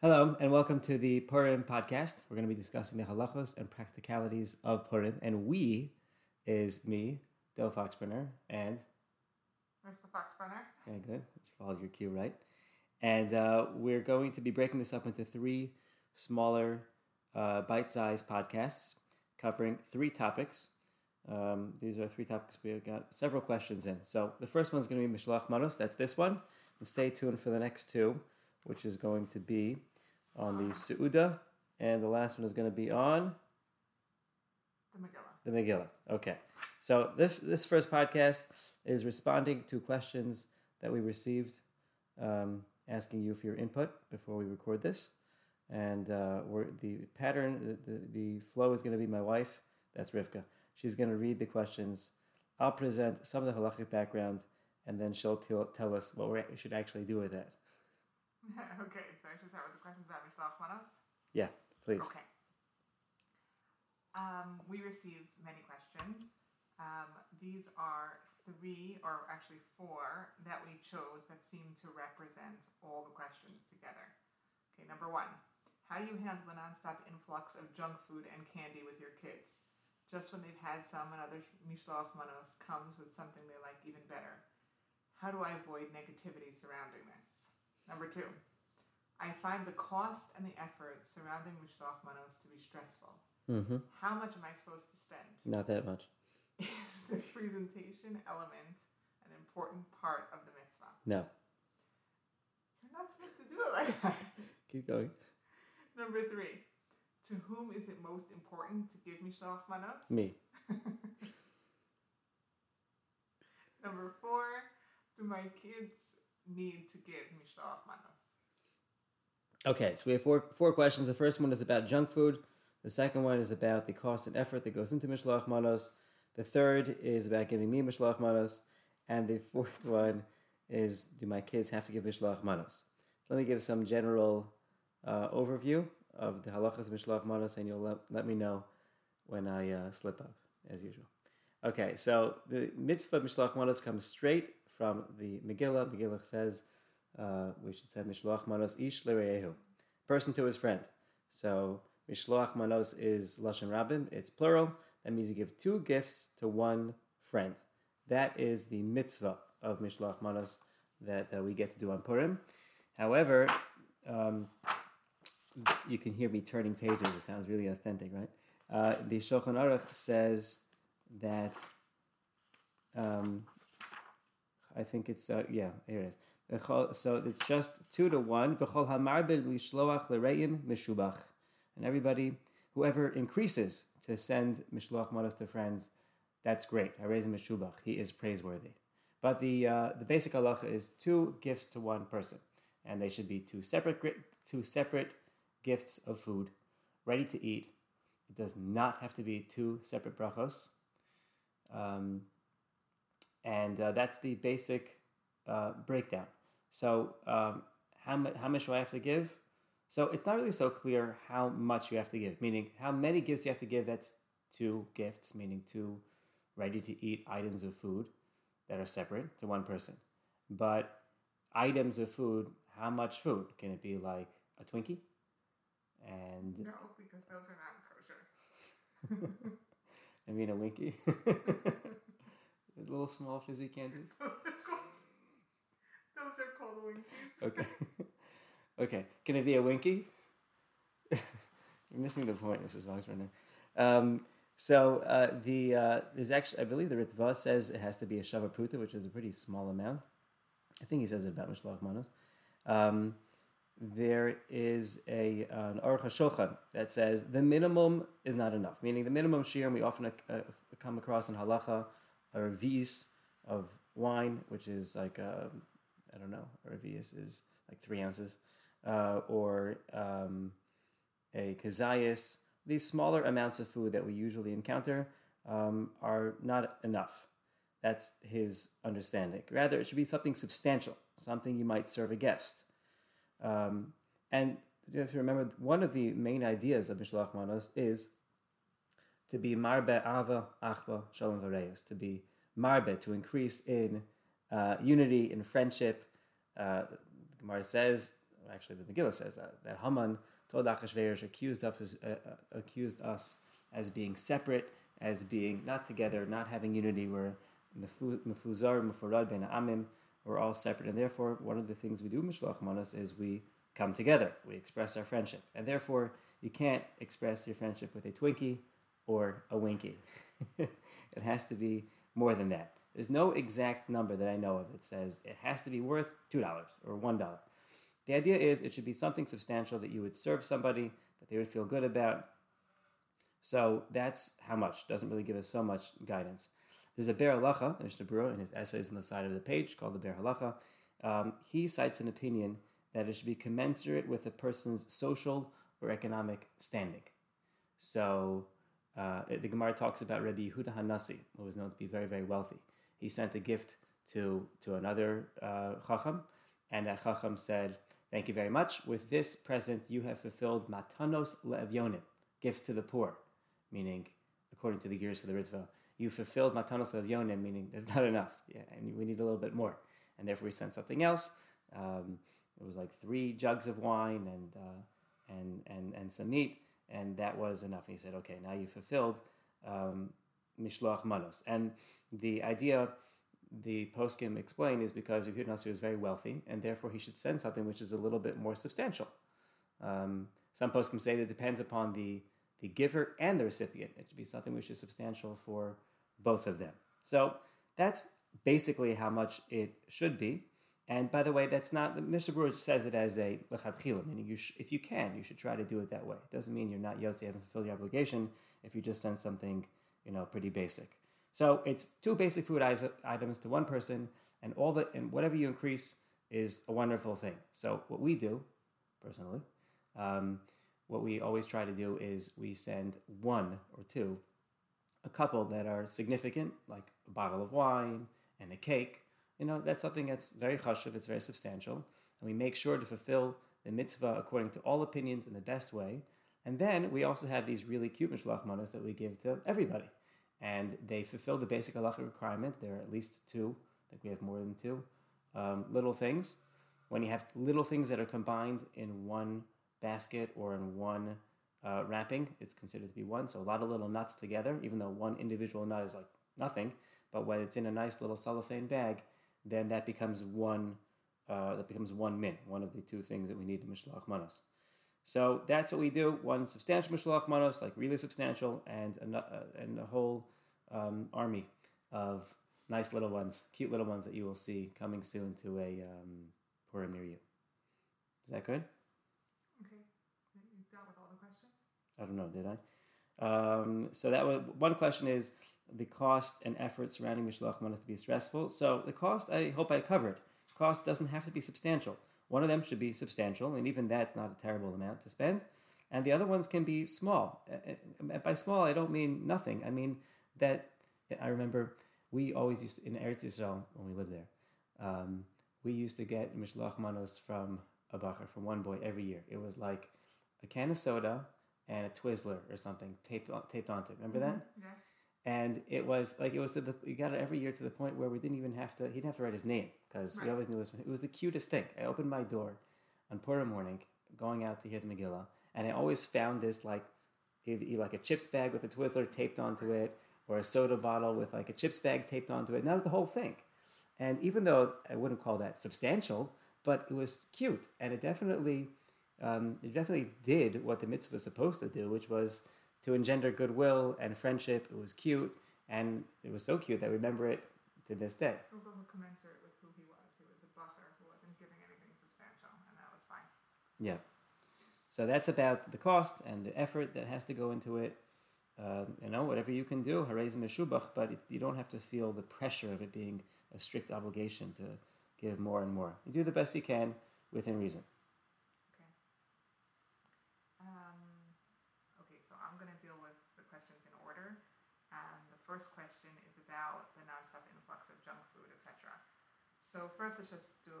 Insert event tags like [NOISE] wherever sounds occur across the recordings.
Hello, and welcome to the Purim podcast. We're going to be discussing the halachos and practicalities of Purim. And we is me, Del Foxbrenner, and. Mr. Foxbrenner. Okay, good. You followed your cue right. And uh, we're going to be breaking this up into three smaller, uh, bite sized podcasts covering three topics. Um, these are three topics we have got several questions in. So the first one is going to be Mishloach Manos. That's this one. And stay tuned for the next two, which is going to be on the Su'uda. And the last one is going to be on The Megillah. the Megillah. Okay. So this this first podcast is responding to questions that we received, um, asking you for your input before we record this. And uh, we're, the pattern, the, the, the flow is going to be my wife. That's Rivka. She's going to read the questions. I'll present some of the halachic background, and then she'll tell, tell us what we should actually do with that. [LAUGHS] okay, so I should start with the questions about Mishloach Manos. Yeah, please. Okay. Um, we received many questions. Um, these are three, or actually four, that we chose that seem to represent all the questions together. Okay, number one How do you handle the nonstop influx of junk food and candy with your kids? Just when they've had some, another Mishloach Manos comes with something they like even better. How do I avoid negativity surrounding this? Number two, I find the cost and the effort surrounding Mishloach Manos to be stressful. Mm-hmm. How much am I supposed to spend? Not that much. [LAUGHS] Is the presentation element an important part of the mitzvah? No. You're not supposed to do it like that. [LAUGHS] Keep going. Number three, to whom is it most important to give Mishloach Manos? Me. [LAUGHS] Number four, do my kids need to give Mishloach Manos? Okay, so we have four four questions. The first one is about junk food. The second one is about the cost and effort that goes into mishloach manos. The third is about giving me mishloach manos, and the fourth [LAUGHS] one is do my kids have to give mishloach manos? So let me give some general uh, overview of the halachas of mishloach manos, and you'll let, let me know when I uh, slip up, as usual. Okay, so the mitzvah of mishloach manos comes straight from the Megillah. Megillah says uh, we should say mishloach manos ish lereyehu, person to his friend. So mishloach manos is lashon rabim; it's plural. That means you give two gifts to one friend. That is the mitzvah of mishloach manos that uh, we get to do on Purim. However, um, you can hear me turning pages. It sounds really authentic, right? Uh, the Shulchan Aruch says that. Um, I think it's uh, yeah, here it is. So it's just two to one. V'chol hamarbid lishloach mishubach, and everybody, whoever increases to send mishloach manos to friends, that's great. Harez mishubach, he is praiseworthy. But the uh, the basic halacha is two gifts to one person, and they should be two separate two separate gifts of food, ready to eat. It does not have to be two separate brachos. Um, and uh, that's the basic uh, breakdown. So, um, how, mu- how much do I have to give? So, it's not really so clear how much you have to give, meaning how many gifts you have to give. That's two gifts, meaning two ready to eat items of food that are separate to one person. But items of food, how much food? Can it be like a Twinkie? And No, because those are not kosher. [LAUGHS] I mean a Winky? [LAUGHS] [LAUGHS] Little small fizzy candies? [LAUGHS] those are called winkies. Okay. [LAUGHS] okay. Can it be a winky? [LAUGHS] You're missing the point, Mrs. Foxbrenner. Um, so uh, the uh, there's actually I believe the Ritva says it has to be a shavapruta, which is a pretty small amount. I think he says it about Mishloach Manos. Um, there is a an Aruch HaShulchan that says the minimum is not enough, meaning the minimum shiur we often uh, come across in halacha are vis of wine, which is like uh, I don't know, a revius is like three ounces, uh, or um, a kazayas. These smaller amounts of food that we usually encounter um, are not enough. That's his understanding. Rather, it should be something substantial, something you might serve a guest. Um, and you have to remember, one of the main ideas of Mishloach Manos is to be marbe ava achva shalom v'reyos, to be marbe, to increase in uh, unity, in friendship. Uh, the Gemara says, actually the Megillah says that, that Haman told Achashverosh, accused, uh, uh, accused us as being separate, as being not together, not having unity. We're mefuzar, mufurad ben amim. We're all separate, and therefore, one of the things we do mishloach manos is we come together. We express our friendship, and therefore, you can't express your friendship with a Twinkie or a Winky. [LAUGHS] it has to be more than that. There's no exact number that I know of that says it has to be worth $2 or $1. The idea is it should be something substantial that you would serve somebody, that they would feel good about. So that's how much. Doesn't really give us so much guidance. There's a Biur Halacha, Mishnah Berurah, in his essays on the side of the page called the Biur Halacha. Um, he cites an opinion that it should be commensurate with a person's social or economic standing. So uh, the Gemara talks about Rabbi Yehuda Hanasi, who was known to be very, very wealthy he sent a gift to, to another uh, Chacham, and that Chacham said, Thank you very much. With this present, you have fulfilled matanos le'evyonim, gifts to the poor, meaning, according to the gears of the Ritva, you fulfilled matanos le'evyonim, meaning there's not enough, yeah, and we need a little bit more. And therefore, he sent something else. Um, it was like three jugs of wine and, uh, and, and, and some meat, and that was enough. And he said, Okay, now you fulfilled um, mishloach manos. And the idea the poskim explain is because Yehuda Nasir is very wealthy, and therefore he should send something which is a little bit more substantial. Um, some poskim say that it depends upon the, the giver and the recipient. It should be something which is substantial for both of them. So that's basically how much it should be. And by the way, that's not, Mishnah Berurah says it as a lechatchila, meaning you sh- if you can, you should try to do it that way. It doesn't mean you're not yotzi, haven't fulfilled your obligation if you just send something you know, pretty basic. So it's two basic food items to one person, and all the and whatever you increase is a wonderful thing. So what we do, personally, um, what we always try to do is we send one or two, a couple that are significant, like a bottle of wine and a cake. You know, that's something that's very chashuv, it's very substantial, and we make sure to fulfill the mitzvah according to all opinions in the best way. And then we also have these really cute mishloach manos that we give to everybody and they fulfill the basic halacha requirement. There are at least two. I think we have more than two um, little things. When you have little things that are combined in one basket or in one uh, wrapping, it's considered to be one. So a lot of little nuts together, even though one individual nut is like nothing, but when it's in a nice little cellophane bag, then that becomes one. Uh, that becomes one min, one of the two things that we need in mishloach manos. So that's what we do. One substantial mishloach manos, like really substantial, and a, uh, and a whole um, army of nice little ones, cute little ones that you will see coming soon to a um, Purim near you. Is that good? Okay. You dealt with all the questions? I don't know, did I? Um, so that was one question is the cost and effort surrounding Mishloach Manos to be stressful. So the cost, I hope I covered. Cost doesn't have to be substantial. One of them should be substantial, and even that's not a terrible amount to spend. And the other ones can be small. By small, I don't mean nothing. I mean that I remember we always used to, in Eretz Yisrael when we lived there. Um, we used to get mishloach manos from a bacher from one boy every year. It was like a can of soda and a Twizzler or something taped taped onto it. Remember mm-hmm. that? Yes. And it was like it was to the you got it every year to the point where we didn't even have to he didn't have to write his name because right. we always knew it was, it was the cutest thing. I opened my door on Purim morning, going out to hear the Megillah, and I always found this like either like a chips bag with a Twizzler taped onto it, or a soda bottle with like a chips bag taped onto it. And that was the whole thing. And even though I wouldn't call that substantial, but it was cute, and it definitely um, it definitely did what the mitzvah was supposed to do, which was to engender goodwill and friendship. It was cute, and it was so cute that we remember it to this day. It was also commensurate with who he was. He was a bacher who wasn't giving anything substantial, and that was fine. Yeah. So that's about the cost and the effort that has to go into it. Um, you know, whatever you can do, harez meshubach, but it, you don't have to feel the pressure of it being a strict obligation to give more and more. You do the best you can within reason. Okay. Um, okay, so I'm going to deal with the questions in order. Um, the first question is about the nonstop influx of junk food, etc. So first, let's just do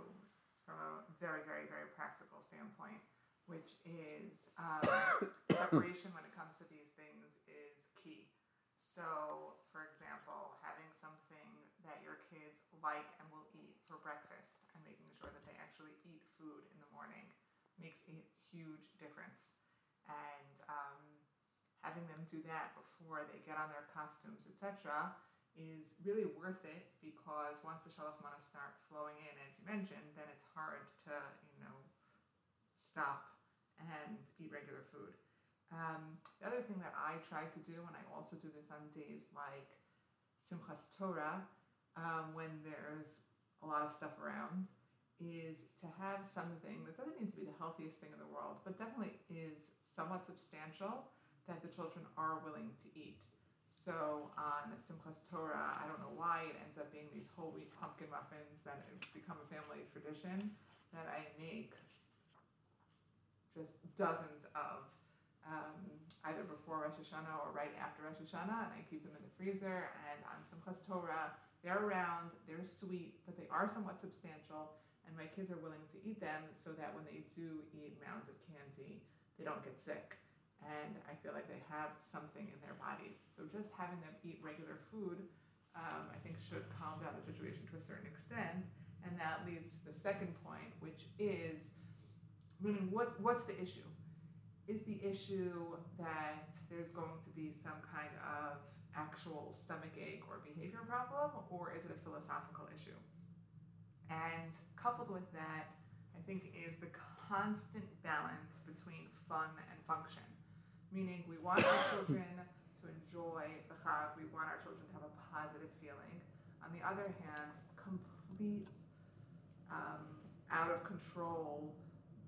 from a very, very, very practical standpoint, which is um, [COUGHS] preparation when it comes to these things is key. so, for example, having something that your kids like and will eat for breakfast and making sure that they actually eat food in the morning makes a huge difference. And um, having them do that before they get on their costumes, etc., is really worth it because once the shalach manos start flowing in, as you mentioned, then it's hard to you know stop and eat regular food. Um, the other thing that I try to do, and I also do this on days like Simchas Torah, um, when there's a lot of stuff around, is to have something that doesn't need to be the healthiest thing in the world, but definitely is somewhat substantial that the children are willing to eat. So on Simchas Torah, I don't know why it ends up being these whole wheat pumpkin muffins that have become a family tradition that I make just dozens of um, either before Rosh Hashanah or right after Rosh Hashanah, and I keep them in the freezer. And on Simchas Torah, they're round, they're sweet, but they are somewhat substantial, and my kids are willing to eat them so that when they do eat mounds of candy, they don't get sick. And I feel like they have something in their bodies. So just having them eat regular food, um, I think, should calm down the situation to a certain extent. And that leads to the second point, which is meaning what, what's the issue? Is the issue that there's going to be some kind of actual stomach ache or behavior problem, or is it a philosophical issue? And coupled with that, I think is the constant balance between fun and function. Meaning, we want our children to enjoy the Chag, we want our children to have a positive feeling. On the other hand, complete um, out of control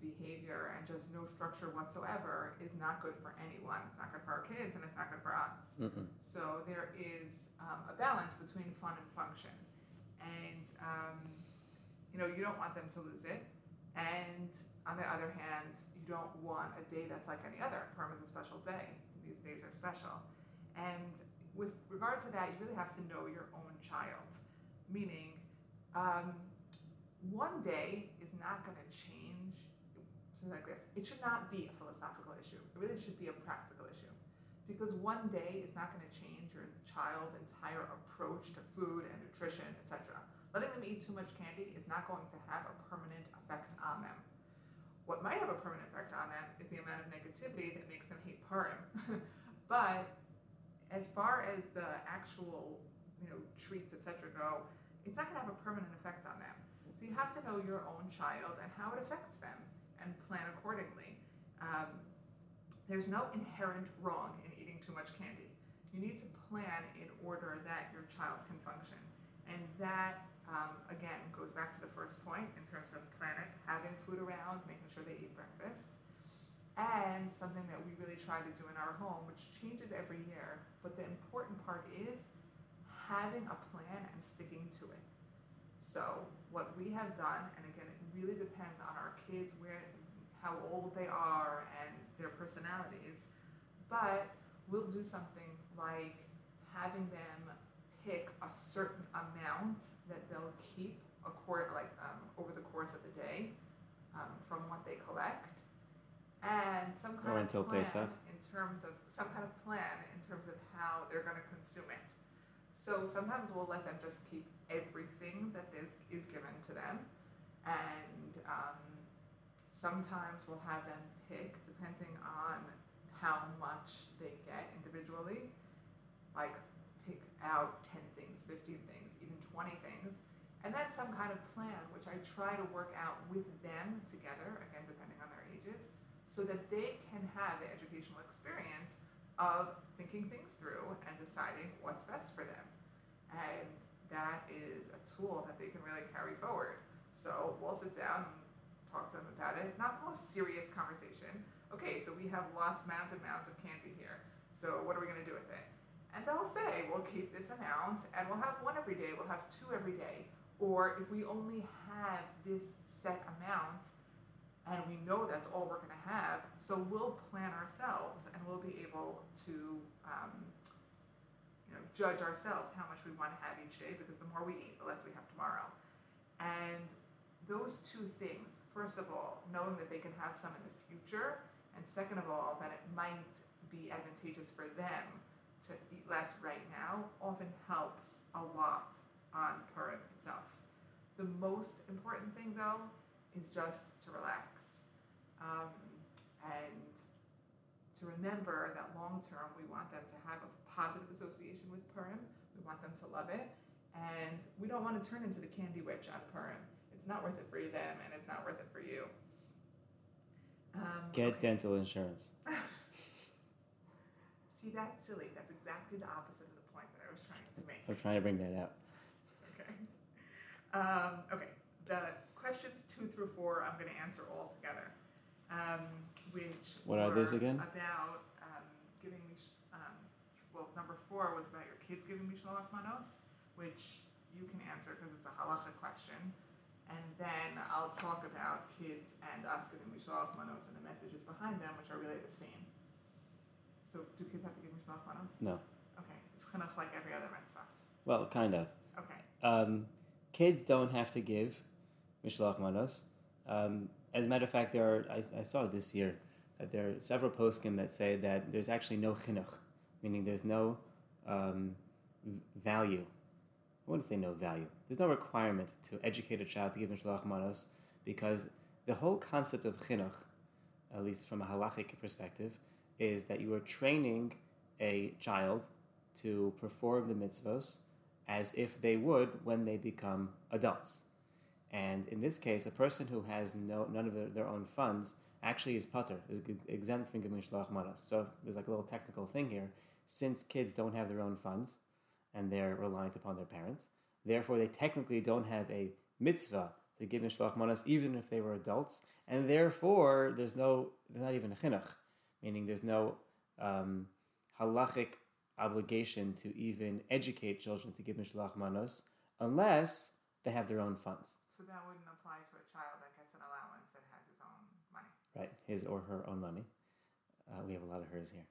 behavior and just no structure whatsoever is not good for anyone. It's not good for our kids and it's not good for us. Mm-hmm. So there is um, a balance between fun and function. And, um, you know, you don't want them to lose it. And on the other hand, you don't want a day that's like any other. Purim is a special day. These days are special. And with regard to that, you really have to know your own child. Meaning, um, one day is not going to change something like this. It should not be a philosophical issue. It really should be a practical issue. Because one day is not going to change your child's entire approach to food and nutrition, etc. Letting them eat too much candy is not going to have a permanent effect on them. What might have a permanent effect on them is the amount of negativity that makes them hate Purim. [LAUGHS] but as far as the actual, you know, treats, etc., go, it's not going to have a permanent effect on them. So you have to know your own child and how it affects them and plan accordingly. Um, there's no inherent wrong in eating too much candy. You need to plan in order that your child can function. And that, um, again, goes back to the first point in terms of planning, having food around, making sure they eat breakfast. And something that we really try to do in our home, which changes every year, but the important part is having a plan and sticking to it. So, what we have done, and again, it really depends on our kids, where, how old they are, and their personalities. But we'll do something like having them pick a certain amount that they'll keep a quart, like um, over the course of the day um, from what they collect, and some kind or of plan Pesach. in terms of some kind of plan in terms of how they're going to consume it. So sometimes we'll let them just keep everything that is, is given to them. And um, sometimes we'll have them pick, depending on how much they get individually, like out 10 things, 15 things, even 20 things. And that's some kind of plan, which I try to work out with them together, again, depending on their ages, so that they can have the educational experience of thinking things through and deciding what's best for them. And that is a tool that they can really carry forward. So we'll sit down and talk to them about it. Not the most serious conversation. Okay, so we have lots, mounds and mounds of candy here. So what are we going to do with it? And they'll say, we'll keep this amount and we'll have one every day, we'll have two every day. Or if we only have this set amount and we know that's all we're going to have, so we'll plan ourselves and we'll be able to um, you know, judge ourselves how much we want to have each day because the more we eat, the less we have tomorrow. And those two things, first of all, knowing that they can have some in the future, and second of all, that it might be advantageous for them to eat less right now, often helps a lot on Purim itself. The most important thing, though, is just to relax. Um, and to remember that long term, we want them to have a positive association with Purim. We want them to love it. And we don't want to turn into the candy witch on Purim. It's not worth it for them, and it's not worth it for you. Um, Get okay. dental insurance. [LAUGHS] See, that's silly. That's exactly the opposite of the point that I was trying to make. We're trying to bring that out. Okay. Um, okay. The questions two through four, I'm going to answer all together. Um, which what are those again? About um, giving me. Um, well, number four was about your kids giving mishloach manos, which you can answer because it's a halacha question. And then I'll talk about kids and us giving mishloach manos and the messages behind them, which are really the same. So, do kids have to give mishloach manos? No. Okay, it's kind of like every other mitzvah. Well, kind of. Okay. Um, kids don't have to give mishloach manos. Um, as a matter of fact, there are, I, I saw this year that there are several poskim that say that there's actually no chinuch, meaning there's no um, value. I wouldn't say no value. There's no requirement to educate a child to give mishloach manos because the whole concept of chinuch, at least from a halachic perspective, is that you are training a child to perform the mitzvos as if they would when they become adults. And in this case, a person who has no none of their, their own funds actually is putter, is exempt from giving shlach manas. So there's like a little technical thing here. Since kids don't have their own funds and they're reliant upon their parents, therefore they technically don't have a mitzvah to give shlach manas even if they were adults, and therefore there's no, there's not even a chinuch, meaning there's no um, halachic obligation to even educate children to give mishloach manos unless they have their own funds. So that wouldn't apply to a child that gets an allowance and has his own money. Right, his or her own money. Uh, we have a lot of hers here,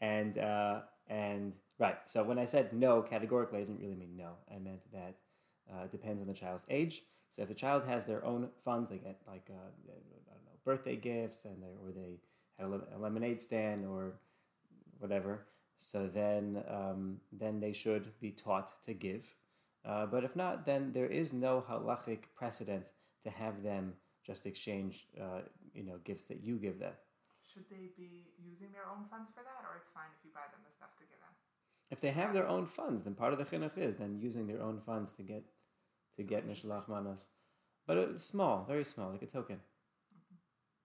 and uh, and right. So when I said no categorically, I didn't really mean no. I meant that uh, it depends on the child's age. So if the child has their own funds, they get like uh, I don't know birthday gifts, and they or they a, lemonade stand or whatever. So then um, then they should be taught to give uh, but if not, then there is no halachic precedent to have them just exchange, uh, you know, gifts that you give them. Should they be using their own funds for that, or it's fine if you buy them the stuff to give them? If they have their own funds, then part of the chinuch is them using their own funds to get to so get mishlach manas, but it's small, very small, like a token.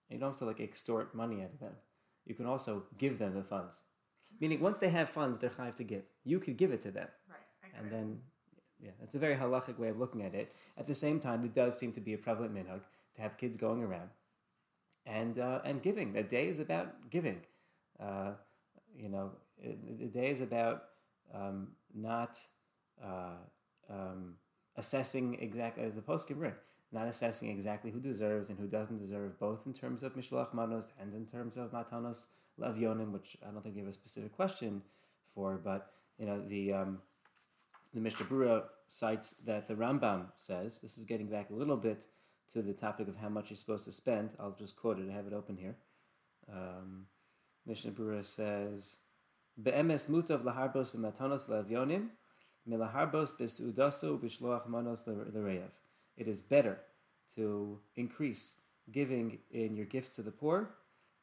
You don't have to like extort money out of them. You can also give them the funds. Meaning, once they have funds, they're chayiv to give. You could give it to them, right? And then yeah, that's a very halachic way of looking at it. At the same time, it does seem to be a prevalent minhag to have kids going around and uh, and giving. The day is about giving. Uh, you know, the day is about um, not uh, um, assessing exactly as the poskim bring, not assessing exactly who deserves and who doesn't deserve, both in terms of mishloach manos and in terms of matanos lavyonim, which I don't think you have a specific question for, but you know the um, the Mishnah cites that the Rambam says, this is getting back a little bit to the topic of how much you're supposed to spend. I'll just quote it, I have it open here. Um, Mishnah Berurah says, Be'emes mutav laharbos b'matanos le'avyonim, milaharbos b'sudaso b'shloach manos l'reyev. It is better to increase giving in your gifts to the poor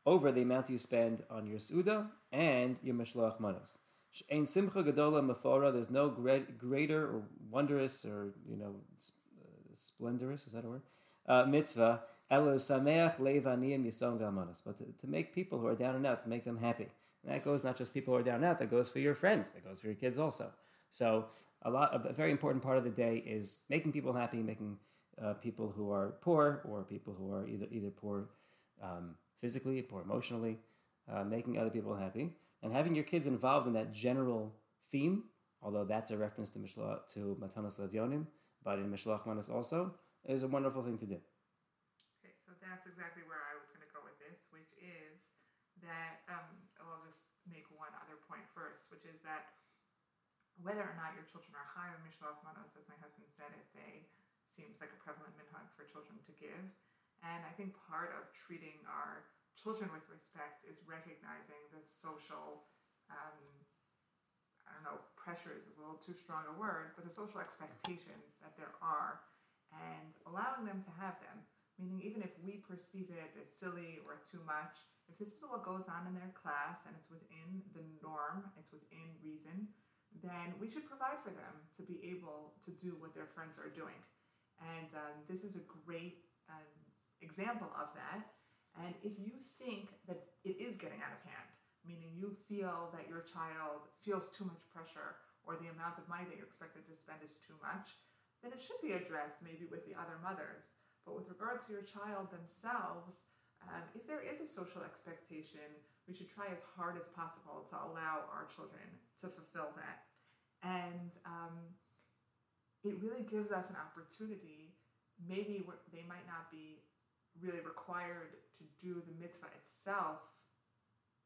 over the amount you spend on your suda and your mishloach manos. Ein simcha gadola mafora. There's no great, greater or wondrous or you know uh, splendorous. Is that a word? Uh, mitzvah. Ela sameach levaniyim yisong v'amanos. But to, to make people who are down and out, to make them happy. And that goes not just people who are down and out. That goes for your friends. That goes for your kids also. So a lot. A very important part of the day is making people happy, making uh, people who are poor or people who are either either poor um, physically, poor emotionally, uh, making other people happy. And having your kids involved in that general theme, although that's a reference to Mishloach, to Matanas Levyonim, but in Mishloach Manas also, is a wonderful thing to do. Okay, so that's exactly where I was going to go with this, which is that, um, I'll just make one other point first, which is that whether or not your children are high on Mishloach Manos, as my husband said, it's a seems like a prevalent minhag for children to give. And I think part of treating our children with respect is recognizing the social, um, I don't know, pressure is a little too strong a word, but the social expectations that there are and allowing them to have them. Meaning, even if we perceive it as silly or too much, if this is what goes on in their class and it's within the norm, it's within reason, then we should provide for them to be able to do what their friends are doing. And um, this is a great um, example of that. And if you think that it is getting out of hand, meaning you feel that your child feels too much pressure or the amount of money that you're expected to spend is too much, then it should be addressed maybe with the other mothers. But with regard to your child themselves, um, if there is a social expectation, we should try as hard as possible to allow our children to fulfill that. And um, it really gives us an opportunity, maybe they might not be really required to do the mitzvah itself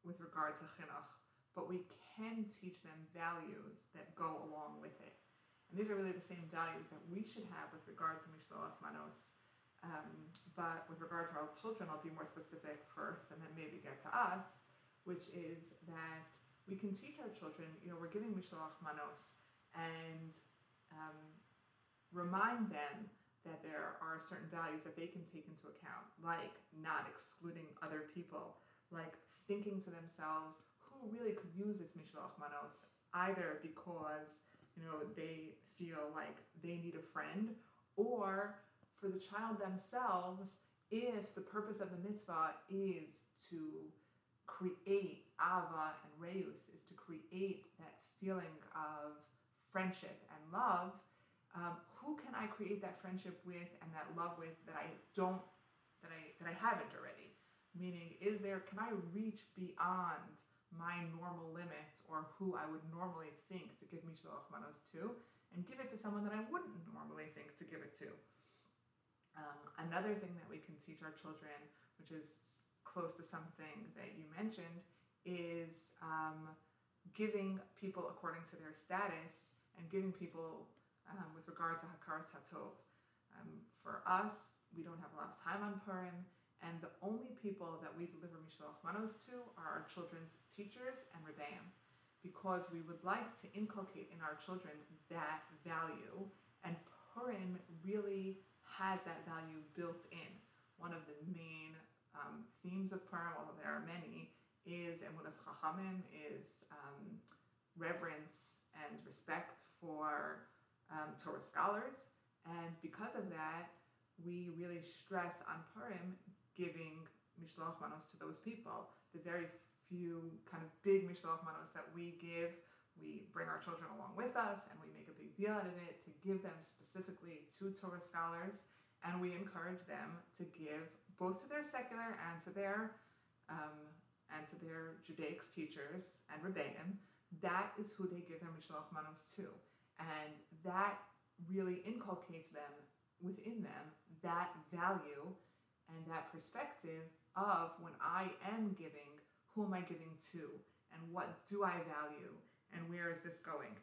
with regard to chinuch, but we can teach them values that go along with it. And these are really the same values that we should have with regard to mishloach manos um, but with regard to our children, I'll be more specific first and then maybe get to us, which is that we can teach our children, you know, we're giving Mishloach Manos and um, remind them that there are certain values that they can take into account, like not excluding other people, like thinking to themselves, who really could use this Mishloach Manos, either because, you know, they feel like they need a friend or for the child themselves if the purpose of the mitzvah is to create ava and reus, is to create that feeling of friendship and love. Um, who can I create that friendship with and that love with that I don't that I that I haven't already? Meaning, is there can I reach beyond my normal limits or who I would normally think to give Mishloach Manos to and give it to someone that I wouldn't normally think to give it to? Um, another thing that we can teach our children, which is close to something that you mentioned, is um, giving people according to their status and giving people um, with regard to Hakaras Hatov. Um, for us, we don't have a lot of time on Purim, and the only people that we deliver Mishloach Manos to are our children's teachers and Rebbeim, because we would like to inculcate in our children that value, and Purim really has that value built in. One of the main um, themes of Purim, although there are many, is Emunas Chachamim, is um, reverence and respect for um, Torah scholars. And because of that, we really stress on Purim giving Mishloach Manos to those people. The very few kind of big Mishloach Manos that we give, we bring our children along with us and we make a big deal out of it to give them specifically to Torah scholars, and we encourage them to give both to their secular and to their um, and to their Judaic teachers and Rebbeim. That is who they give their Mishloach Manos to, and that really inculcates them within them that value and that perspective of when I am giving, who am I giving to, and what do I value, and where is this going?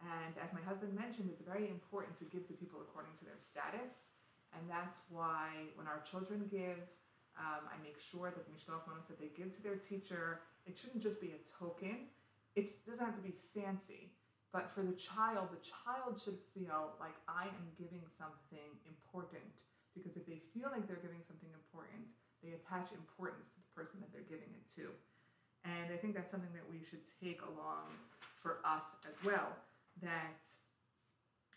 And as my husband mentioned, it's very important to give to people according to their status. And that's why when our children give, um, I make sure that the Mishloach Manos that they give to their teacher, it shouldn't just be a token. It doesn't have to be fancy. But for the child, the child should feel like I am giving something important. Because if they feel like they're giving something important, they attach importance to the person that they're giving it to. And I think that's something that we should take along for us as well that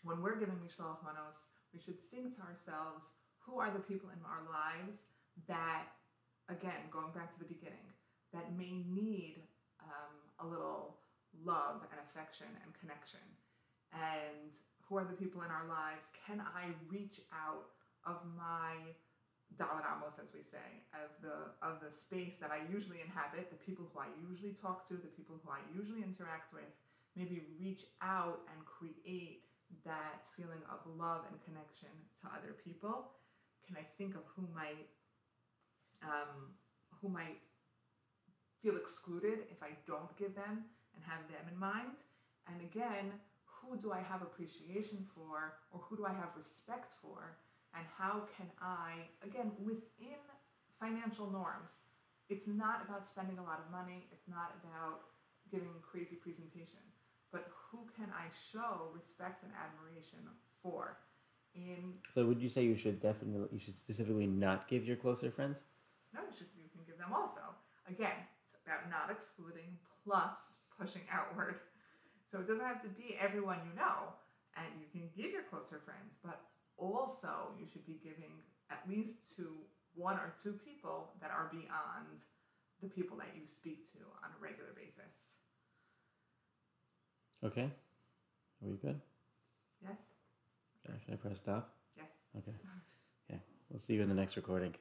when we're giving Mishloach Manos, we should think to ourselves, who are the people in our lives that, again, going back to the beginning, that may need um, a little love and affection and connection? And who are the people in our lives? Can I reach out of my Dalit Amos, as we say, of the of the space that I usually inhabit, the people who I usually talk to, the people who I usually interact with, maybe reach out and create that feeling of love and connection to other people? Can I think of who might um, who might feel excluded if I don't give them and have them in mind? And again, who do I have appreciation for or who do I have respect for? And how can I, again, within financial norms, it's not about spending a lot of money, it's not about giving crazy presentation but who can I show respect and admiration for? in So would you say you should definitely you should specifically not give your closer friends? No, you can give them also. Again, it's about not excluding plus pushing outward. So it doesn't have to be everyone you know, and you can give your closer friends, but also you should be giving at least to one or two people that are beyond the people that you speak to on a regular basis. Okay. Are we good? Yes? Should I press stop? Yes. Okay. Okay. We'll see you in the next recording.